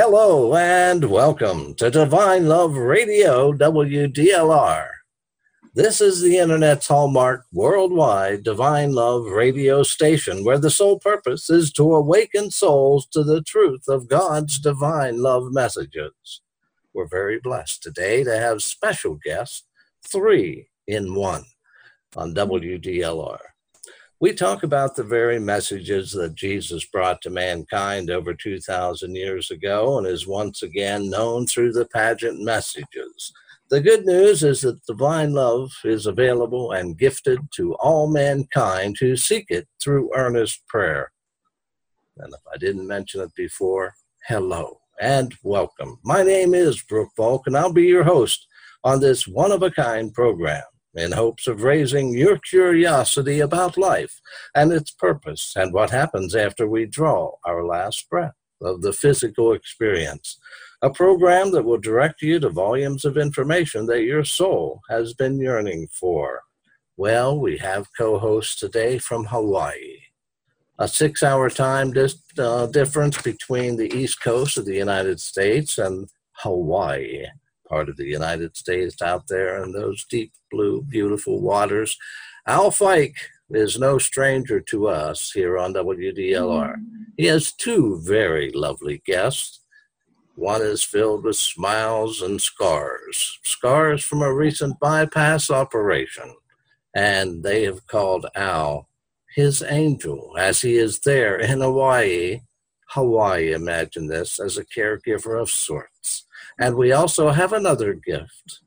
Hello and welcome to Divine Love Radio WDLR. This is the Internet's hallmark worldwide Divine Love radio station where the sole purpose is to awaken souls to the truth of God's divine love messages. We're very blessed today to have special guests, three in one, on WDLR. We talk about the very messages that Jesus brought to mankind over 2,000 years ago and is once again known through the Padgett messages. The good news is that divine love is available and gifted to all mankind who seek it through earnest prayer. And if I didn't mention it before, hello and welcome. My name is Brooke Volk, and I'll be your host on this one of a kind program in hopes of raising your curiosity about life and its purpose and what happens after we draw our last breath of the physical experience. A program that will direct you to volumes of information that your soul has been yearning for. Well, we have co hosts today from Hawaii. A six hour time dis- uh, difference between the East Coast of the United States and Hawaii part of the United States out there in those deep blue, beautiful waters. Al Fike is no stranger to us here on WDLR. He has two very lovely guests. One is filled with smiles and scars, scars from a recent bypass operation. And they have called Al his angel as he is there in Hawaii. Hawaii, imagine this, as a caregiver of sorts. And we also have another gift.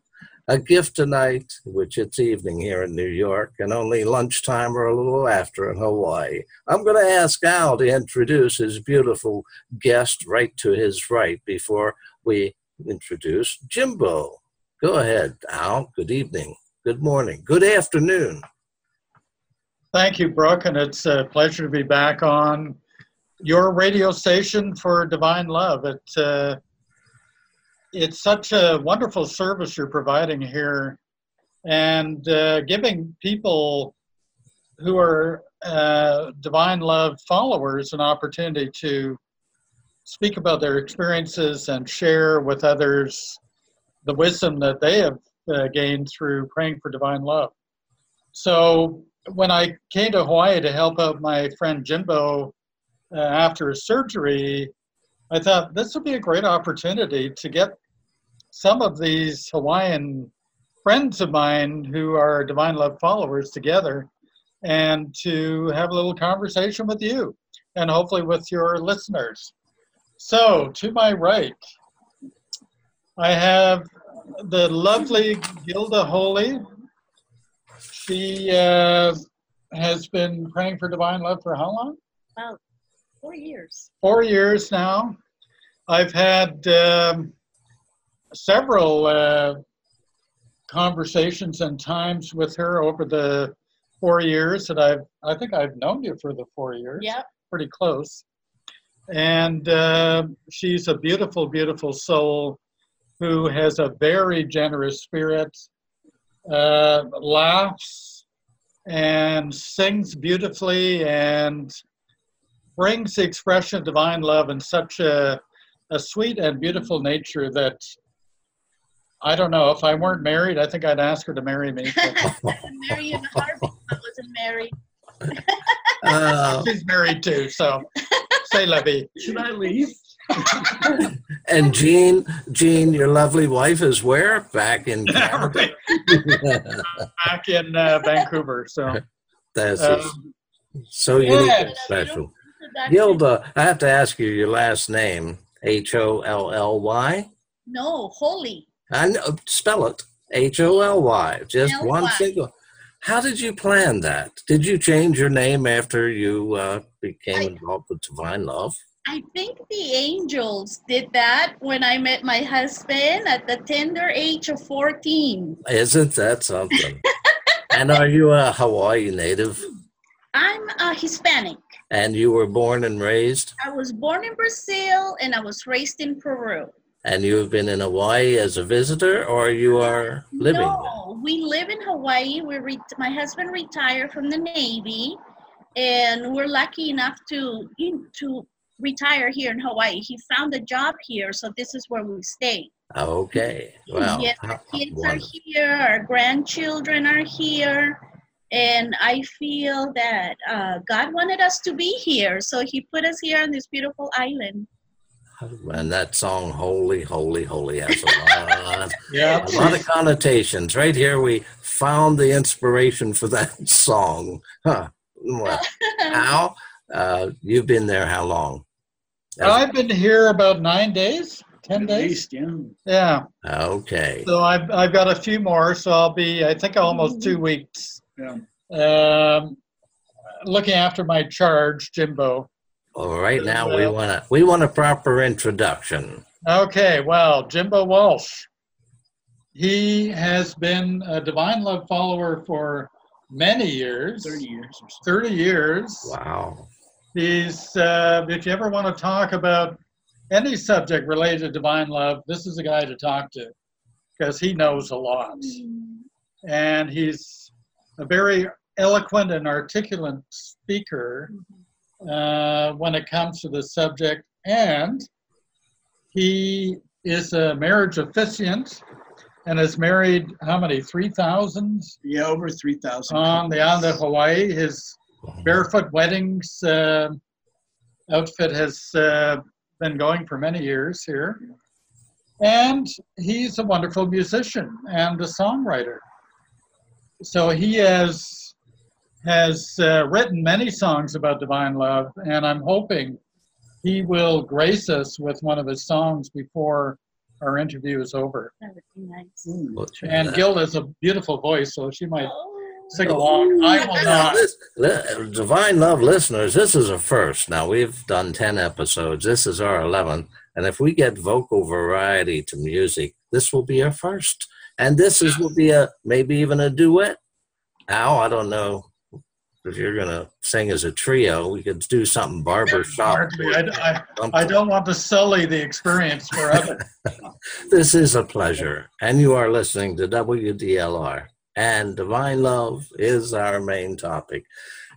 A gift tonight, which it's evening here in New York, and only lunchtime or a little after in Hawaii. I'm going to ask Al to introduce his beautiful guest right to his right before we introduce Jimbeau. Go ahead, Al. Good evening. Good morning. Good afternoon. Thank you, Brooke, and it's a pleasure to be back on your radio station for Divine Love. It, uh, it's such a wonderful service you're providing here and uh, giving people who are uh, divine love followers an opportunity to speak about their experiences and share with others the wisdom that they have uh, gained through praying for divine love. So when I came to Hawaii to help out my friend Jimbeau uh, after his surgery, I thought this would be a great opportunity to get some of these Hawaiian friends of mine who are Divine Love followers together and to have a little conversation with you and hopefully with your listeners. So, to my right, I have the lovely Gilda Holy. She uh, has been praying for Divine Love for how long? About four years. Four years now. I've had um, several uh, conversations and times with her over the four years that I've, I think I've known you for the four years. Yeah. Pretty close. And uh, she's a beautiful, beautiful soul who has a very generous spirit, uh, laughs and sings beautifully and brings the expression of divine love in such a, a sweet and beautiful nature that I don't know. If I weren't married, I think I'd ask her to marry me. marry you in a heartbeat. I wasn't married. uh, She's married too, so say Levy. Should I leave? and Jean, Jean, your lovely wife is where? Back in Canada. Back in uh, Vancouver. So that's um, so unique yeah. and special. Gilda, I have to ask you your last name. H O L L Y. No, Holy. I know, spell it H O L Y, just L-Y. one single. How did you plan that? Did you change your name after you uh, became I, involved with Divine Love? I think the angels did that when I met my husband at the tender age of 14. Isn't that something? and are you a Hawaii native? I'm a Hispanic. And you were born and raised? I was born in Brazil and I was raised in Peru. And you have been in Hawaii as a visitor, or you are living? No, we live in Hawaii. We re- my husband retired from the Navy, and we're lucky enough to to retire here in Hawaii. He found a job here, so this is where we stay. Okay. Wow. Yes, our kids are here, our grandchildren are here, and I feel that uh, God wanted us to be here, so He put us here on this beautiful island. And that song, Holy, Holy, Holy, has a lot, Yeah. a lot of connotations. Right here, we found the inspiration for that song. Huh. Well, Al, uh, you've been there how long? I've been here about nine days, ten At days. least, yeah. Yeah. Okay. So I've I've got a few more, so I'll be I think almost two weeks. Yeah. Um, looking after my charge, Jimbeau. Well, right now we want to we want a proper introduction. Okay, well, Jimbeau Walsh. He has been a Divine Love follower for many years. 30 years or so. 30 years. Wow. He's, uh, if you ever want to talk about any subject related to divine love, this is a guy to talk to because he knows a lot. And he's a very eloquent and articulate speaker uh, when it comes to the subject. And he is a marriage officiant and has married how many? 3,000 Yeah, over 3,000. on the island of Hawaii. His Barefoot Weddings uh, outfit has uh, been going for many years here. And he's a wonderful musician and a songwriter. So he has has uh, written many songs about divine love, and I'm hoping he will grace us with one of his songs before our interview is over. That would be nice. Well, And uh, Gilda's a beautiful voice, so she might Oh. sing along. I will not. This- Divine Love listeners, this is a first. Now, we've done 10 episodes. This is our 11th. And if we get vocal variety to music, this will be our first. And this is will be a maybe even a duet. Al, I don't know if you're going to sing as a trio. We could do something barbershop. Hardly. I, I, I don't want to sully the experience for others. This is a pleasure. And you are listening to WDLR. And divine love is our main topic.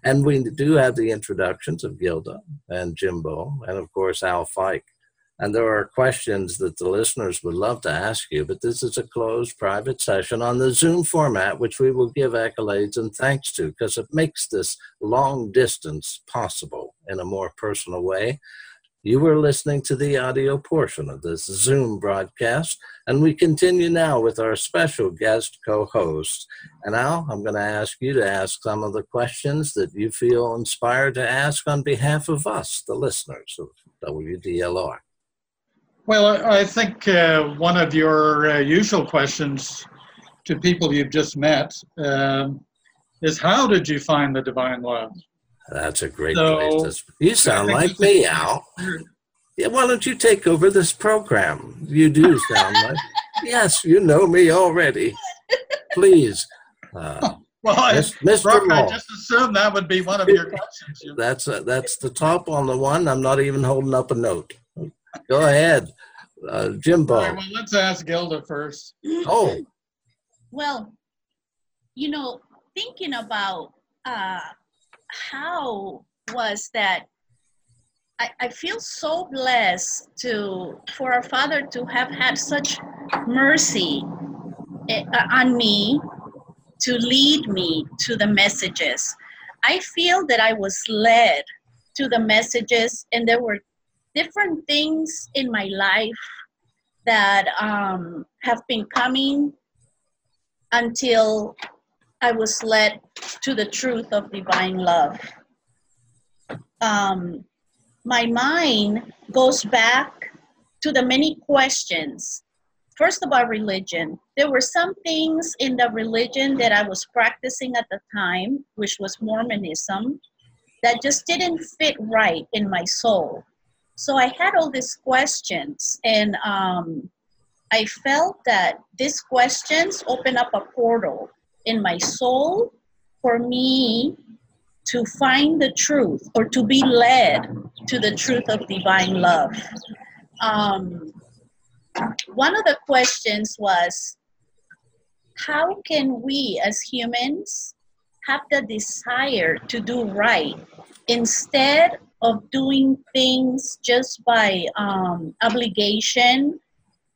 And we do have the introductions of Gilda and Jimbeau, and of course, Al Fike. And there are questions that the listeners would love to ask you, but this is a closed private session on the Zoom format, which we will give accolades and thanks to because it makes this long distance possible in a more personal way. You were listening to the audio portion of this Zoom broadcast, and we continue now with our special guest co host. And Al, I'm going to ask you to ask some of the questions that you feel inspired to ask on behalf of us, the listeners of WDLR. Well, I I think uh, one of your uh, usual questions to people you've just met um, is how did you find the divine love? That's a great So- place to You sound like me, Al. Yeah, why don't you take over this program? You do sound like. yes, you know me already. Please. Uh, Well, I, Mr. Brooke, I just assumed that would be one of your questions. That's uh, that's the top on the one. I'm not even holding up a note. Go ahead, uh, All right, Jimbeau. well, let's ask Gilda first. Oh, Well, you know, thinking about uh, how was that I, I feel so blessed to for our father to have had such mercy eh, uh, on me to lead me to the messages. I feel that I was led to the messages, and there were different things in my life that um, have been coming until I was led to the truth of divine love. Um, my mind goes back to the many questions. First, about religion. There were some things in the religion that I was practicing at the time, which was Mormonism, that just didn't fit right in my soul. So I had all these questions, and um, I felt that these questions open up a portal in my soul for me to find the truth or to be led to the truth of divine love. Um, one of the questions was how can we as humans have the desire to do right instead of doing things just by um, obligation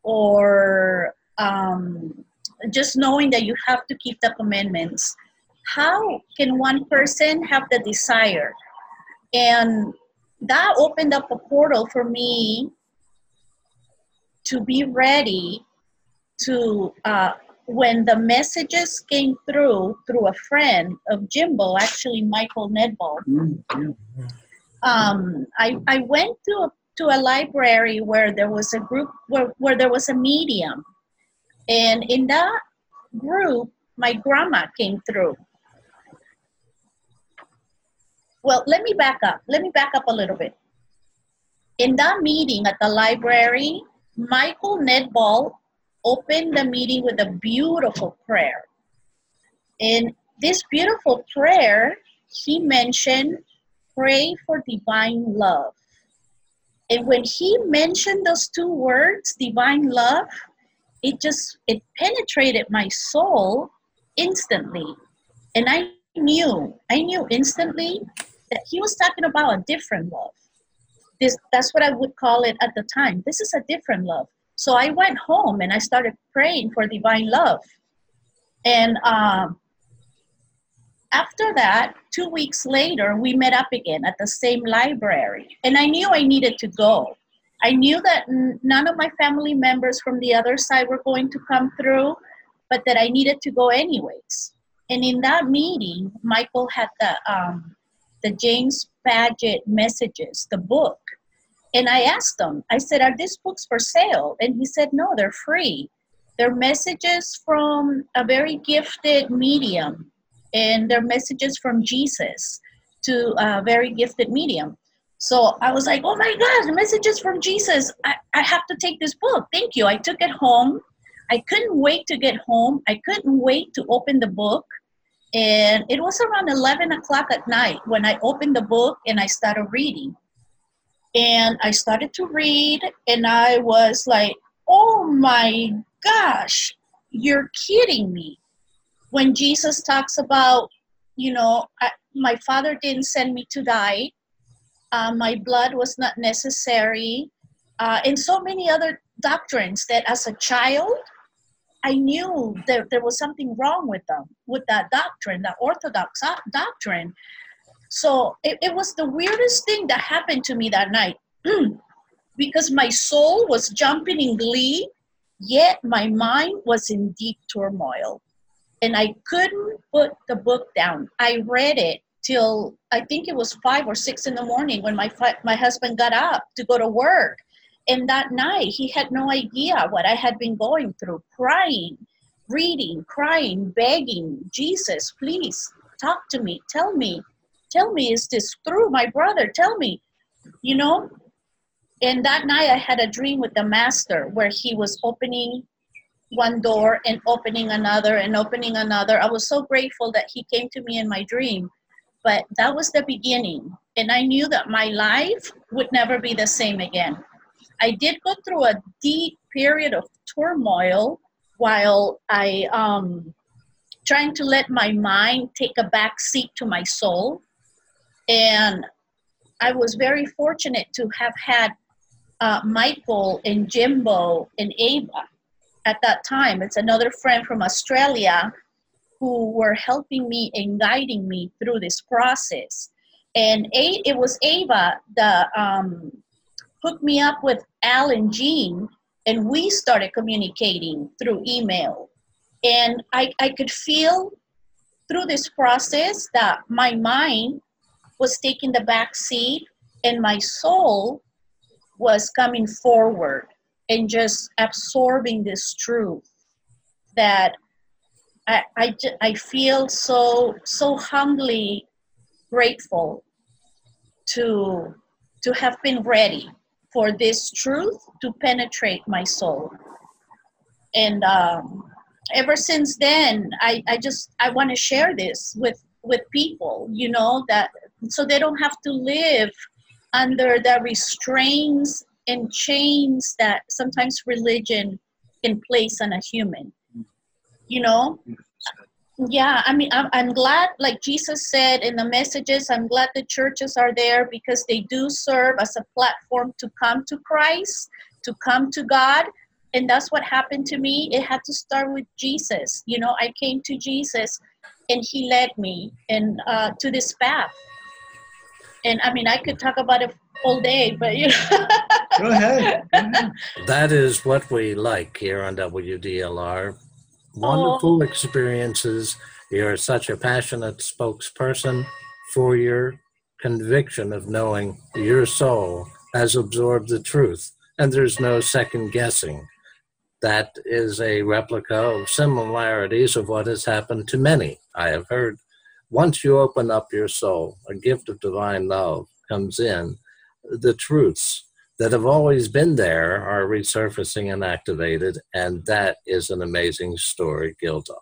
or um, just knowing that you have to keep the commandments. How can one person have the desire? And that opened up a portal for me to be ready to uh, when the messages came through through a friend of Jimbeau, actually Michael Nedball. Mm-hmm. Um, I, I went to a, to a library where there was a group where, where there was a medium, and in that group, my grandma came through. Well, let me back up. Let me back up a little bit. In that meeting at the library, Michael Nedball opened the meeting with a beautiful prayer. In this beautiful prayer, he mentioned pray for divine love. And when he mentioned those two words, divine love, it just it penetrated my soul instantly. And I knew, I knew instantly that he was talking about a different love. This that's what I would call it at the time. This is a different love. So I went home and I started praying for divine love. And um, after that, two weeks later, we met up again at the same library. And I knew I needed to go. I knew that n- none of my family members from the other side were going to come through, but that I needed to go anyways. And in that meeting, Michael had the um, the James Padgett messages, the book, and I asked him, I said, Are these books for sale? And he said, No, they're free. They're messages from a very gifted medium, and they're messages from Jesus to a very gifted medium. So I was like, Oh my God, messages from Jesus. I, I have to take this book. Thank you. I took it home. I couldn't wait to get home. I couldn't wait to open the book. And it was around 11 o'clock at night when I opened the book and I started reading and I started to read, and I was like, oh my gosh, you're kidding me. When Jesus talks about, you know, I, my father didn't send me to die, uh, my blood was not necessary, uh, and so many other doctrines that as a child, I knew that there was something wrong with them, with that doctrine, that orthodox doctrine. So it, it was the weirdest thing that happened to me that night because my soul was jumping in glee, yet my mind was in deep turmoil. And I couldn't put the book down. I read it till I think it was five or six in the morning when my, my husband got up to go to work. And that night, he had no idea what I had been going through, crying, reading, crying, begging, Jesus, please talk to me, tell me tell me is this true my brother? Tell me. You know? And that night i had a dream with the master where he was opening one door and opening another and opening another. I was so grateful that he came to me in my dream. But that was the beginning. And i knew that my life would never be the same again. I did go through a deep period of turmoil while i um trying to let my mind take a back seat to my soul. And I was very fortunate to have had uh, Michael and Jimbeau and Ava at that time. It's another friend from Australia who were helping me and guiding me through this process. And it was Ava that um, hooked me up with Al and Jean, and we started communicating through email. And I, I could feel through this process that my mind was taking the back seat and my soul was coming forward and just absorbing this truth that I, I, I feel so so humbly grateful to to have been ready for this truth to penetrate my soul. And um, ever since then I, I just i want to share this with with people you know that so they don't have to live under the restraints and chains that sometimes religion can place on a human. You know? Yeah i mean I'm, glad like jesus said in the messages i'm glad the churches are there because they do serve as a platform to come to christ to come to god. And that's what happened to me. It had to start with jesus. You know i came to jesus and he led me and uh, to this path and i mean i could talk about it all day but you know Go ahead. That is what we like here on WDLR. Wonderful experiences. You're such a passionate spokesperson for your conviction of knowing your soul has absorbed the truth, and there's no second guessing. That is a replica of similarities of what has happened to many. I have heard once you open up your soul, a gift of divine love comes in, the truths that have always been there are resurfacing and activated, and that is an amazing story, Gilda.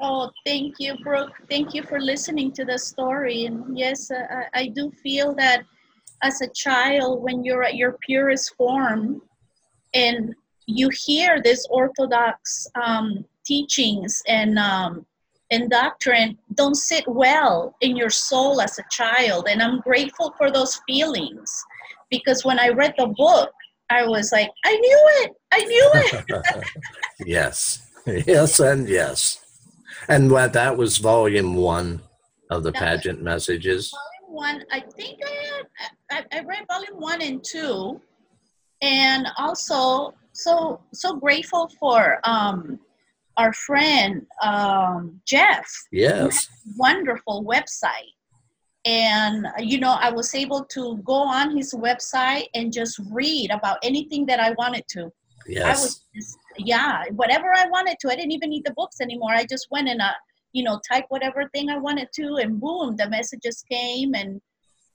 Oh, thank you, Brooke. Thank you for listening to the story. And yes, uh, I, I do feel that as a child, when you're at your purest form and you hear these orthodox um, teachings and um, and doctrine don't sit well in your soul as a child. And I'm grateful for those feelings because when I read the book, I was like, I knew it. I knew it. yes, yes, and yes. And that was volume one of the That- Padgett messages. volume one, I think I, had, I, I read volume one and two, and also so so grateful for um, our friend um, Jeff. Yes, Wonderful website. And you know, I was able to go on his website and just read about anything that I wanted to. I yes. was just, yeah, whatever I wanted to. I didn't even need the books anymore. I just went and, uh, you know, type whatever thing I wanted to, and boom, the messages came. And,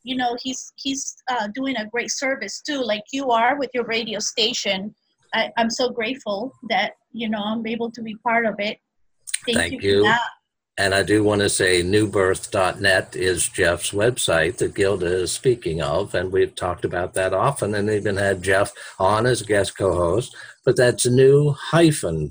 you know, he's he's uh, doing a great service too, like you are with your radio station. I, I'm so grateful that you know I'm able to be part of it. Thank, Thank you. you. And I do want to say newbirth.net is Jeff's website that Gilda is speaking of. And we've talked about that often and even had Jeff on as guest co host. But that's new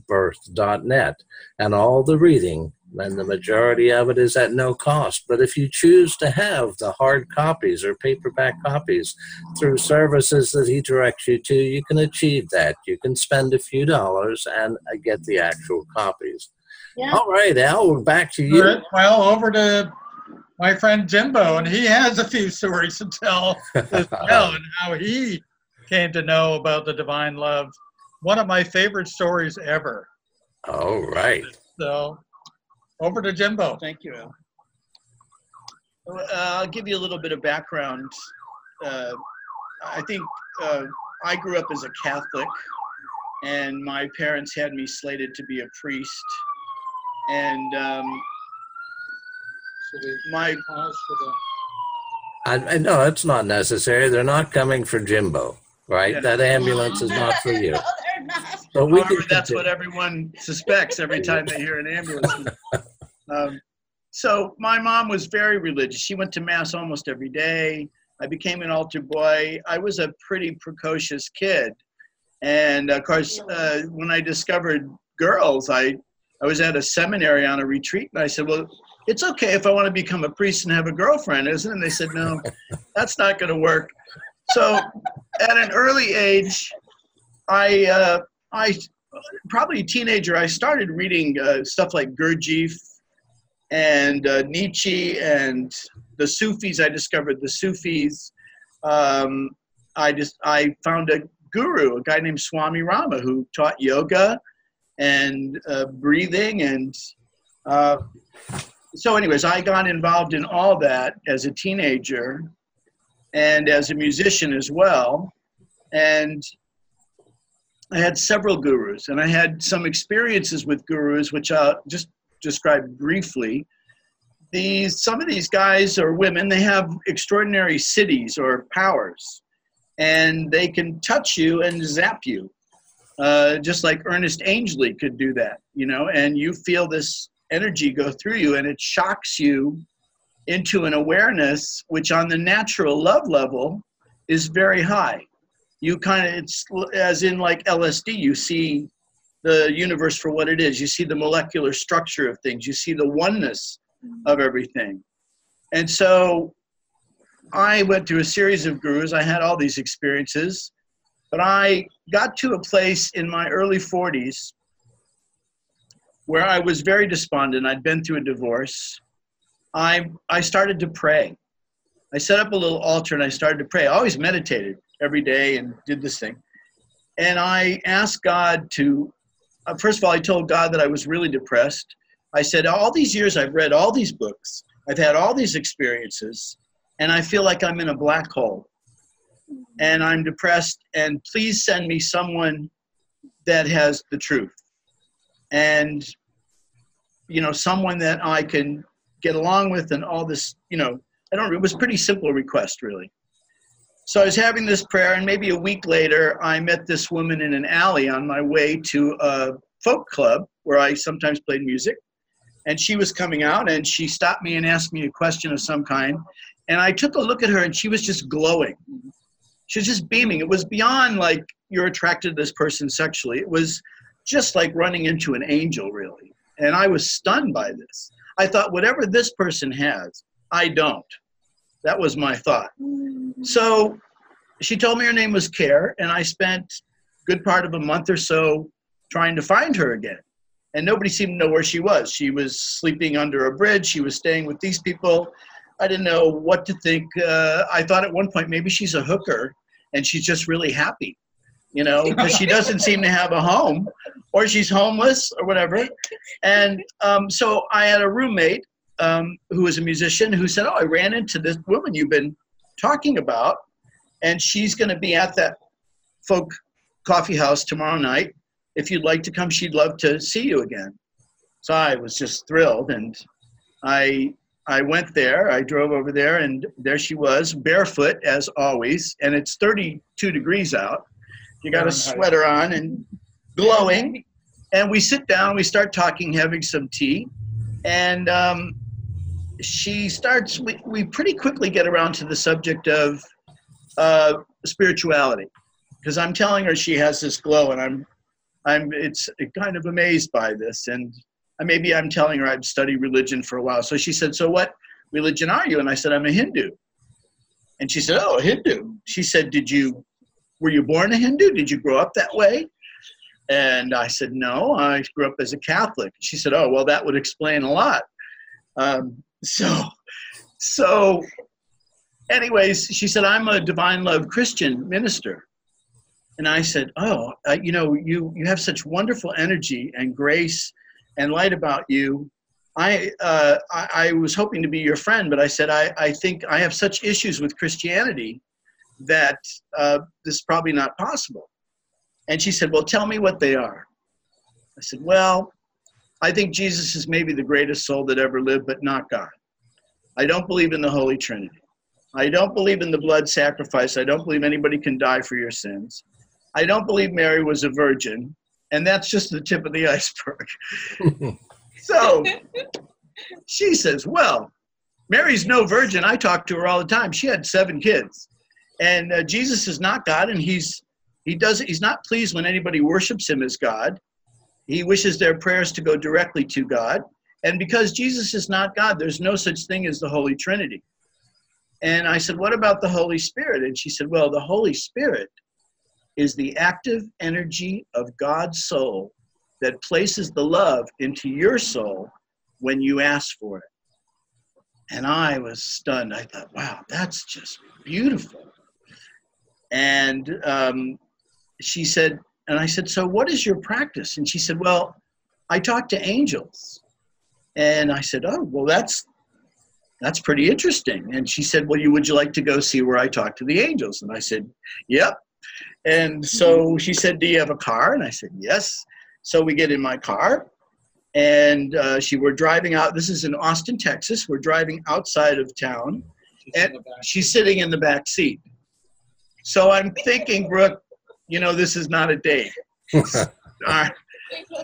birth.net. And all the reading, and the majority of it is at no cost. But if you choose to have the hard copies or paperback copies through services that he directs you to, you can achieve that. You can spend a few dollars and uh, get the actual copies. Yeah. All right, Al, we're back to you. Good. Well, over to my friend Jimbeau, and he has a few stories to tell as well, and how he came to know about the divine love. One of my favorite stories ever. All right. So, over to Jimbeau. Thank you, Al. Uh, I'll give you a little bit of background. Uh, I think uh, I grew up as a Catholic, and my parents had me slated to be a priest. And um, my Pause for I, I know it's not necessary. They're not coming for Jimbeau, right? Yeah. That ambulance is not for you. no, they're not. But we However, can that's what everyone suspects every time they hear an ambulance. um, so my mom was very religious. She went to mass almost every day. I became an altar boy. I was a pretty precocious kid, and of course, uh, when I discovered girls, I I was at a seminary on a retreat, and I said, "Well, it's okay if I want to become a priest and have a girlfriend, isn't it?" And they said, "No, that's not going to work." So, at an early age, I uh, I probably a teenager, I started reading uh, stuff like Gurdjieff and uh, Nietzsche and the Sufis. I discovered the Sufis. Um, I just I found a guru, a guy named Swami Rama, who taught yoga and uh, breathing and. Uh, so, anyways, I got involved in all that as a teenager, and as a musician as well, and I had several gurus, and I had some experiences with gurus, which I'll just describe briefly. These some of these guys or women, they have extraordinary siddhis or powers, and they can touch you and zap you, uh, just like Ernest Angley could do that, you know. And you feel this energy go through you, and it shocks you into an awareness, which on the natural love level is very high you kind of it's as in like LSD. You see the universe for what it is. You see the molecular structure of things. You see the oneness of everything. And so I went through a series of gurus. I had all these experiences, but I got to a place in my early 40s where I was very despondent. I'd been through a divorce. I, I started to pray. I set up a little altar and I started to pray. I always meditated every day and did this thing. And I asked God to, Uh, first of all, I told God that I was really depressed. I said, All these years I've read all these books, I've had all these experiences, and I feel like I'm in a black hole. And I'm depressed, and please send me someone that has the truth. And, you know, someone that I can get along with and all this, you know, I don't, it was pretty simple request, really. So I was having this prayer, and maybe a week later, I met this woman in an alley on my way to a folk club where I sometimes played music. And she was coming out, and she stopped me and asked me a question of some kind. And I took a look at her, and she was just glowing. She was just beaming. It was beyond like you're attracted to this person sexually. It was just like running into an angel, really. And I was stunned by this. I thought, whatever this person has, I don't. That was my thought. So she told me her name was Care, and I spent good part of a month or so trying to find her again. And nobody seemed to know where she was. She was sleeping under a bridge. She was staying with these people. I didn't know what to think. Uh, I thought at one point maybe she's a hooker and she's just really happy, you know, because she doesn't seem to have a home or she's homeless or whatever. And um, so I had a roommate um, who was a musician who said, Oh, I ran into this woman you've been talking about, and she's going to be at that folk coffee house tomorrow night. If you'd like to come, she'd love to see you again. So I was just thrilled, and I I went there. I drove over there, and there she was, barefoot as always, and it's 32 degrees out. You got a sweater on and glowing, and we sit down. We start talking, having some tea, and um, she starts. We, we pretty quickly get around to the subject of uh, spirituality because I'm telling her she has this glow, and I'm, I'm, it's kind of amazed by this, and maybe I'm telling her I'd studied religion for a while. So she said, "So what religion are you?" And I said, "I'm a Hindu." And she said, "Oh, a Hindu." She said, "Did you, were you born a Hindu? Did you grow up that way?" And I said, "No, I grew up as a Catholic." She said, "Oh, well, that would explain a lot." Um, so, so anyways, she said, I'm a divine love Christian minister. And I said, Oh, uh, you know, you, you have such wonderful energy and grace and light about you. I, uh, I, I, was hoping to be your friend, but I said, I, I think I have such issues with Christianity that uh, this is probably not possible. And she said, Well, tell me what they are. I said, Well, I think Jesus is maybe the greatest soul that ever lived, but not God. I don't believe in the Holy Trinity. I don't believe in the blood sacrifice. I don't believe anybody can die for your sins. I don't believe Mary was a virgin. And that's just the tip of the iceberg. so she says, Well, Mary's no virgin. I talk to her all the time. She had seven kids. And uh, Jesus is not God, and he's he does he's not pleased when anybody worships him as God. He wishes their prayers to go directly to God. And because Jesus is not God, there's no such thing as the Holy Trinity. And I said, What about the Holy Spirit? And she said, Well, the Holy Spirit is the active energy of God's soul that places the love into your soul when you ask for it. And I was stunned. I thought, wow, that's just beautiful. And um, she said, and I said, so what is your practice? And she said, well, I talk to angels. And I said, oh, well, that's that's pretty interesting. And she said, well, you would you like to go see where I talk to the angels? And I said, yep. And so she said, do you have a car? And I said, yes. So we get in my car and uh, she we're driving out. This is in Austin, Texas. We're driving outside of town, she's and she's sitting in the back seat. So I'm thinking, Brooke, you know, this is not a date. uh,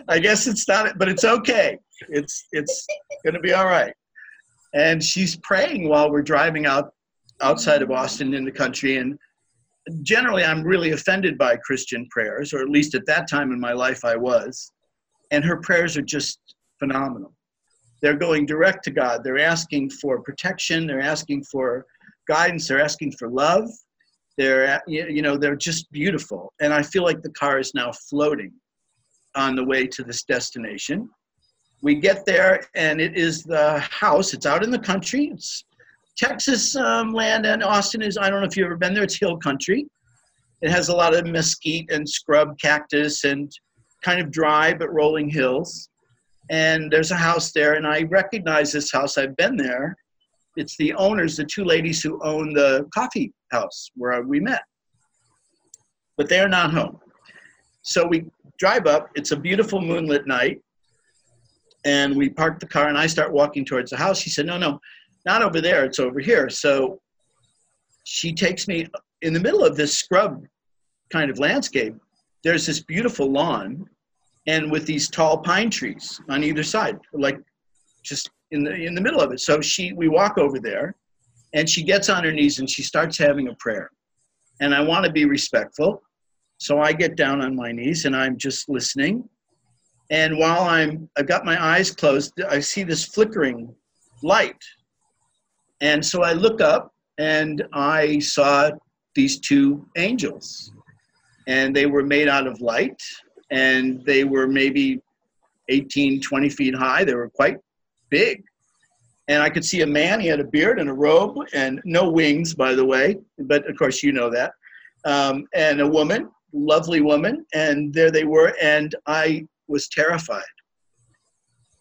I guess it's not, but it's okay. It's it's gonna be all right. And she's praying while we're driving out outside of Austin in the country, and generally I'm really offended by Christian prayers, or at least at that time in my life I was. And her prayers are just phenomenal. They're going direct to God. They're asking for protection. They're asking for guidance. They're asking for love. They're you know they're just beautiful. And I feel like the car is now floating on the way to this destination. We get there, and it is the house. It's out in the country. It's Texas um, land and Austin is, I don't know if you've ever been there, it's hill country. It has a lot of mesquite and scrub cactus and kind of dry but rolling hills. And there's a house there, and I recognize this house. I've been there. It's the owners, the two ladies who own the coffee house where we met. But they are not home. So we drive up. It's a beautiful moonlit night. And we park the car, and I start walking towards the house. He said, No, no, not over there, it's over here. So she takes me in the middle of this scrub kind of landscape. There's this beautiful lawn, and with these tall pine trees on either side, like just in the in the middle of it. So she, we walk over there, and she gets on her knees and she starts having a prayer. And I want to be respectful, so I get down on my knees and I'm just listening. And while I'm, I've got my eyes closed, I see this flickering light and so I look up and I saw these two angels. And they were made out of light and they were maybe 18, 20 feet high. They were quite big. And I could see a man, he had a beard and a robe and no wings, by the way, but of course you know that. Um, and a woman, lovely woman, and there they were. And I was terrified.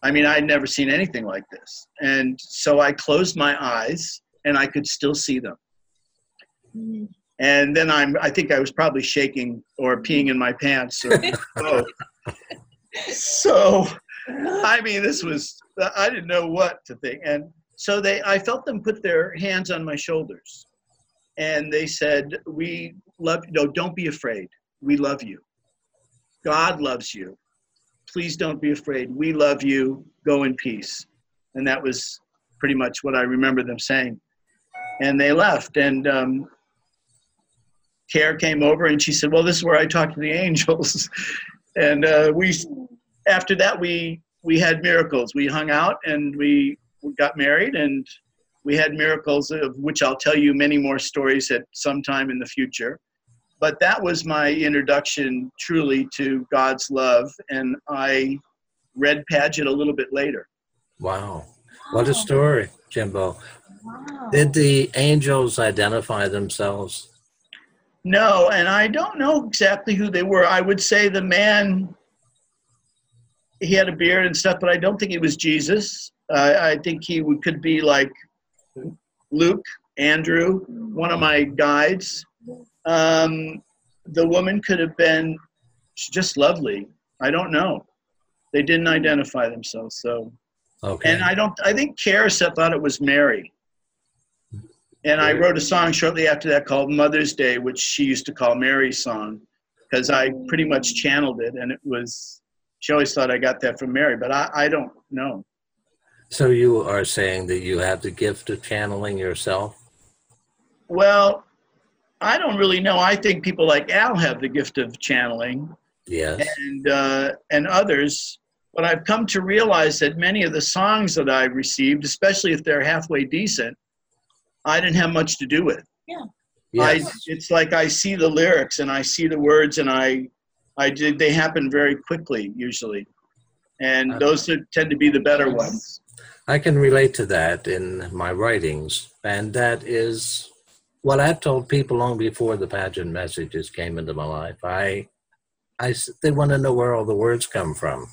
I mean, I'd never seen anything like this. And so I closed my eyes and I could still see them. Mm. And then I'm, I think I was probably shaking or peeing in my pants. Or. So, I mean, this was, I didn't know what to think. And so they, I felt them put their hands on my shoulders. And they said, We love, no, don't be afraid. We love you. God loves you please don't be afraid. We love you. Go in peace. And that was pretty much what I remember them saying. And they left. And um, Care came over and she said, Well, this is where I talk to the angels. and uh, we, after that, we, we had miracles. We hung out and we got married and we had miracles of which I'll tell you many more stories at some time in the future but that was my introduction truly to God's love, and I read Padgett a little bit later. Wow. What a story, Jimbeau. Wow. Did the angels identify themselves? No, and I don't know exactly who they were. I would say the man, he had a beard and stuff, but I don't think he was Jesus. Uh, I think he would, could be like Luke, Andrew, one of my guides. Um, the woman could have been just lovely. I don't know. They didn't identify themselves. So, okay. And I don't. I think Karis thought it was Mary. And I wrote a song shortly after that called Mother's Day, which she used to call Mary's song, because I pretty much channeled it, and it was. She always thought I got that from Mary, but I, I don't know. So you are saying that you have the gift of channeling yourself? Well, I don't really know. I think people like Al have the gift of channeling. Yes. And uh, and others. But I've come to realize that many of the songs that I received, especially if they're halfway decent, I didn't have much to do with. Yeah. Yes. I, it's like I see the lyrics and I see the words and I, I did. They happen very quickly usually, and uh, those are, tend to be the better ones. I can relate to that in my writings, and that is what I've told people long before the Padgett messages came into my life, I, I, they want to know where all the words come from.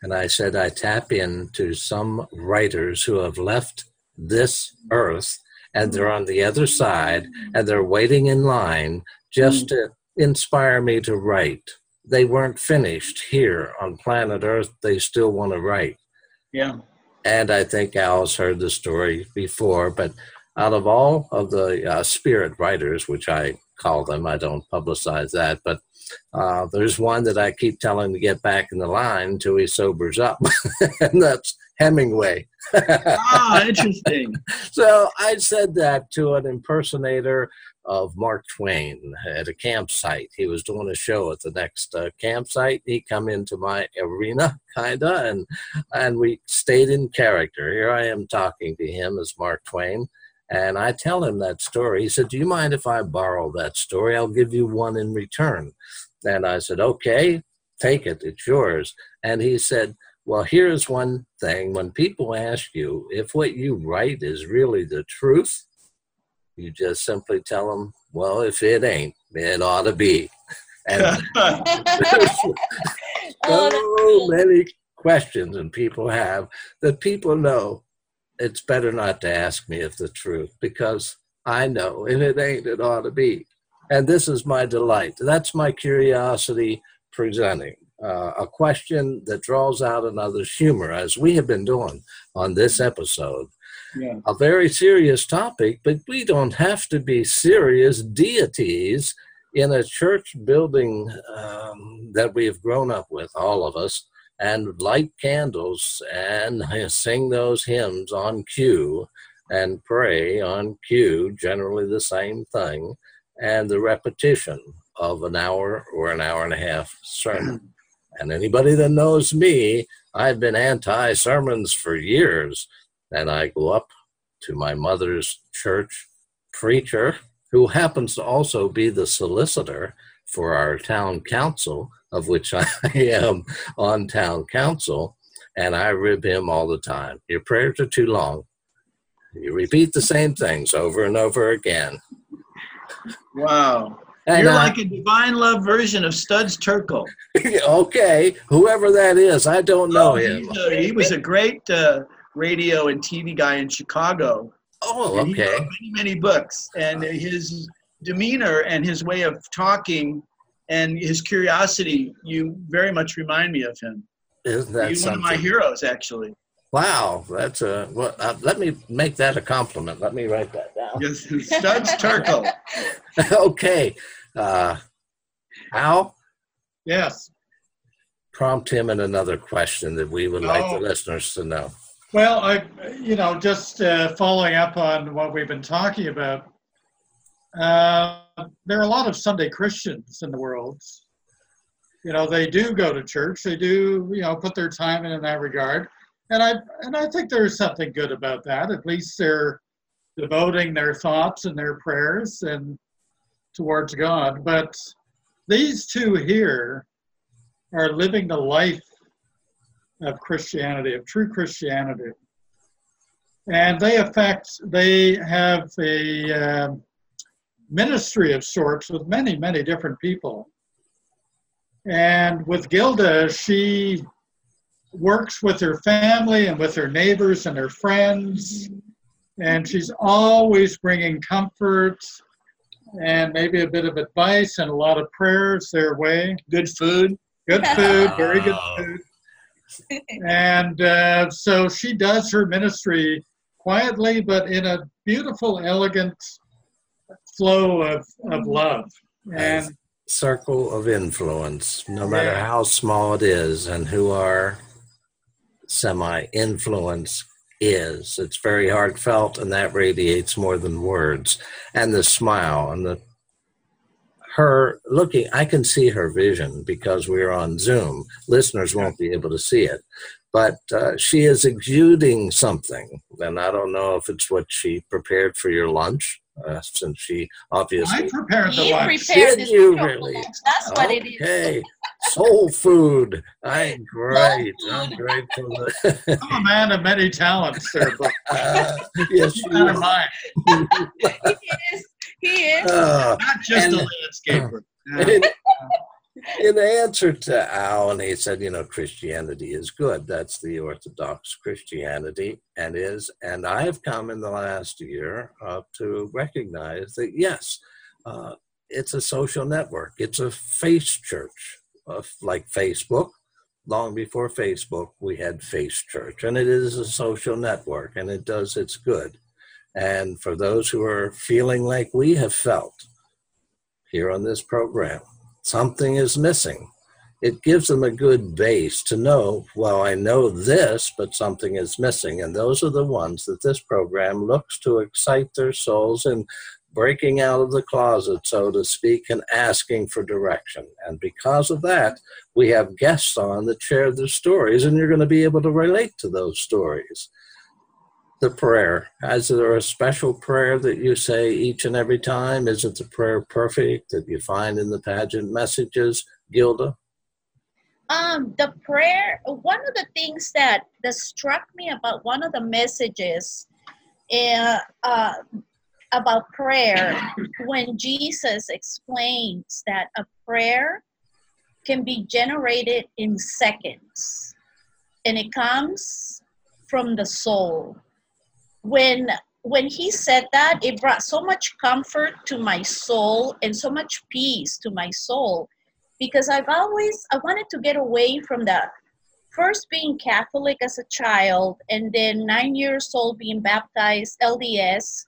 And I said, I tap into some writers who have left this earth and they're on the other side and they're waiting in line just to inspire me to write. They weren't finished here on planet Earth, they still want to write. Yeah. And I think Al's heard the story before, but out of all of the uh, spirit writers, which I call them, I don't publicize that, but uh, there's one that I keep telling to get back in the line until he sobers up, and that's Hemingway. ah, interesting. so I said that to an impersonator of Mark Twain at a campsite. He was doing a show at the next uh, campsite. He come into my arena, kinda, and and we stayed in character. Here I am talking to him as Mark Twain, and I tell him that story. He said, "Do you mind if I borrow that story? I'll give you one in return." And I said, "Okay, take it. It's yours." And he said. Well, here's one thing. When people ask you if what you write is really the truth, you just simply tell them, well, if it ain't, it ought to be. And so many questions and people have that people know it's better not to ask me if the truth because I know if it ain't, it ought to be. And this is my delight. That's my curiosity presenting. Uh, a question that draws out another's humor, as we have been doing on this episode yeah. a very serious topic, but we don't have to be serious deities in a church building um, that we have grown up with, all of us, and light candles and sing those hymns on cue and pray on cue, generally the same thing, and the repetition of an hour or an hour and a half sermon. And anybody that knows me, I've been anti sermons for years and I go up to my mother's church preacher, who happens to also be the solicitor for our town council, of which I am on town council, and I rib him all the time. Your prayers are too long. You repeat the same things over and over again. Wow. And You're like a divine love version of Studs Terkel. okay, whoever that is, I don't know oh, him. A, he was a great uh, radio and TV guy in Chicago. Oh, okay. many, many books, and his demeanor and his way of talking and his curiosity, you very much remind me of him. Isn't that He's one of my heroes, actually. Wow, that's a well. Uh, let me make that a compliment. Let me write that down. Yes, Studs Terkel. okay, uh, Al. Yes. Prompt him in another question that we would like the oh. listeners to know. Well, I, you know, just uh, following up on what we've been talking about, uh, there are a lot of Sunday Christians in the world. You know, they do go to church. They do, you know, put their time in in that regard, and I and I think there's something good about that. At least they're devoting their thoughts and their prayers and towards God. But these two here are living the life of Christianity, of true Christianity. And they affect, they have a uh, ministry of sorts with many, many different people. And with Gilda, she works with her family and with her neighbors and her friends. And she's always bringing comfort and maybe a bit of advice and a lot of prayers their way. Good food. Good food, very good food and uh, so she does her ministry quietly, but in a beautiful, elegant flow of, of love. And circle of influence, no matter yeah. how small it is, and who our semi influence is. It's very heartfelt, and that radiates more than words. And the smile and the her looking, I can see her vision because we're on Zoom. Listeners won't be able to see it. But uh, she is exuding something. And I don't know if it's what she prepared for your lunch, uh, since she obviously. I prepared the lunch. Prepared Did you really? That's what it is. Okay. Soul food. I'm great. I'm grateful. I'm a man of many talents, sir. But uh, yes, you are. Mine. he is. He is. Uh, Not just and, a landscaper. In, in answer to Al, and he said, you know, Christianity is good. That's the Orthodox Christianity, and is. And I have come in the last year uh, to recognize that yes, uh, it's a social network. It's a face church, uh, like Facebook. Long before Facebook, we had Face Church, and it is a social network, and it does its good. And for those who are feeling like we have felt here on this program, something is missing. It gives them a good base to know, well, I know this, but something is missing. And those are the ones that this program looks to excite their souls and breaking out of the closet, so to speak, and asking for direction. And because of that, we have guests on that share their stories, and you're going to be able to relate to those stories. The prayer. Is there a special prayer that you say each and every time? Is it the prayer perfect that you find in the Padgett messages, Gilda? Um, the prayer, one of the things that, that struck me about one of the messages uh, uh, about prayer when Jesus explains that a prayer can be generated in seconds and it comes from the soul. When when he said that, it brought so much comfort to my soul and so much peace to my soul because I've always I wanted to get away from that first being Catholic as a child and then nine years old being baptized LDS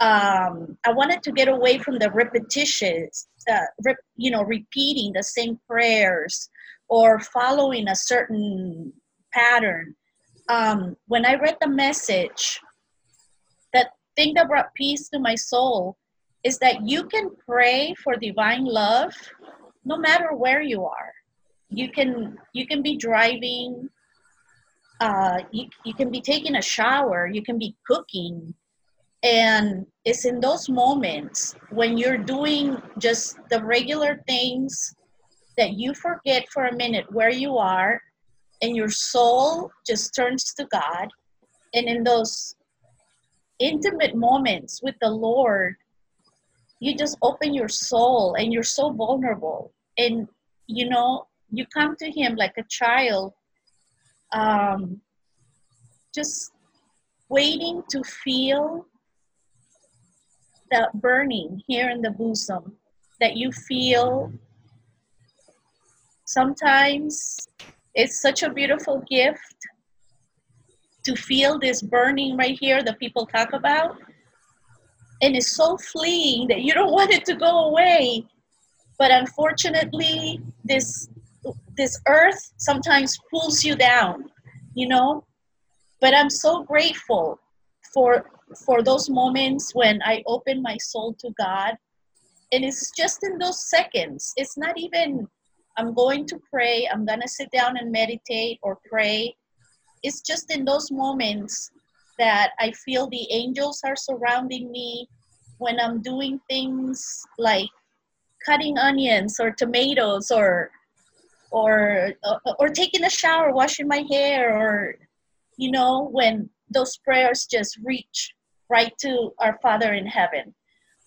um, I wanted to get away from the repetitions, uh, you know, repeating the same prayers or following a certain pattern. Um, when I read the message, that thing that brought peace to my soul is that you can pray for divine love no matter where you are. You can you can be driving, uh, you, you can be taking a shower, you can be cooking, and it's in those moments when you're doing just the regular things that you forget for a minute where you are and your soul just turns to God. And in those intimate moments with the Lord, you just open your soul and you're so vulnerable. And, you know, you come to Him like a child, um, just waiting to feel that burning here in the bosom that you feel sometimes it's such a beautiful gift to feel this burning right here that people talk about and it's so fleeing that you don't want it to go away but unfortunately this this earth sometimes pulls you down you know but i'm so grateful for for those moments when I open my soul to God. And it's just in those seconds. It's not even, I'm going to pray, I'm going to sit down and meditate or pray. It's just in those moments that I feel the angels are surrounding me when I'm doing things like cutting onions or tomatoes or or uh, or taking a shower, washing my hair or you know when those prayers just reach right to our Father in heaven,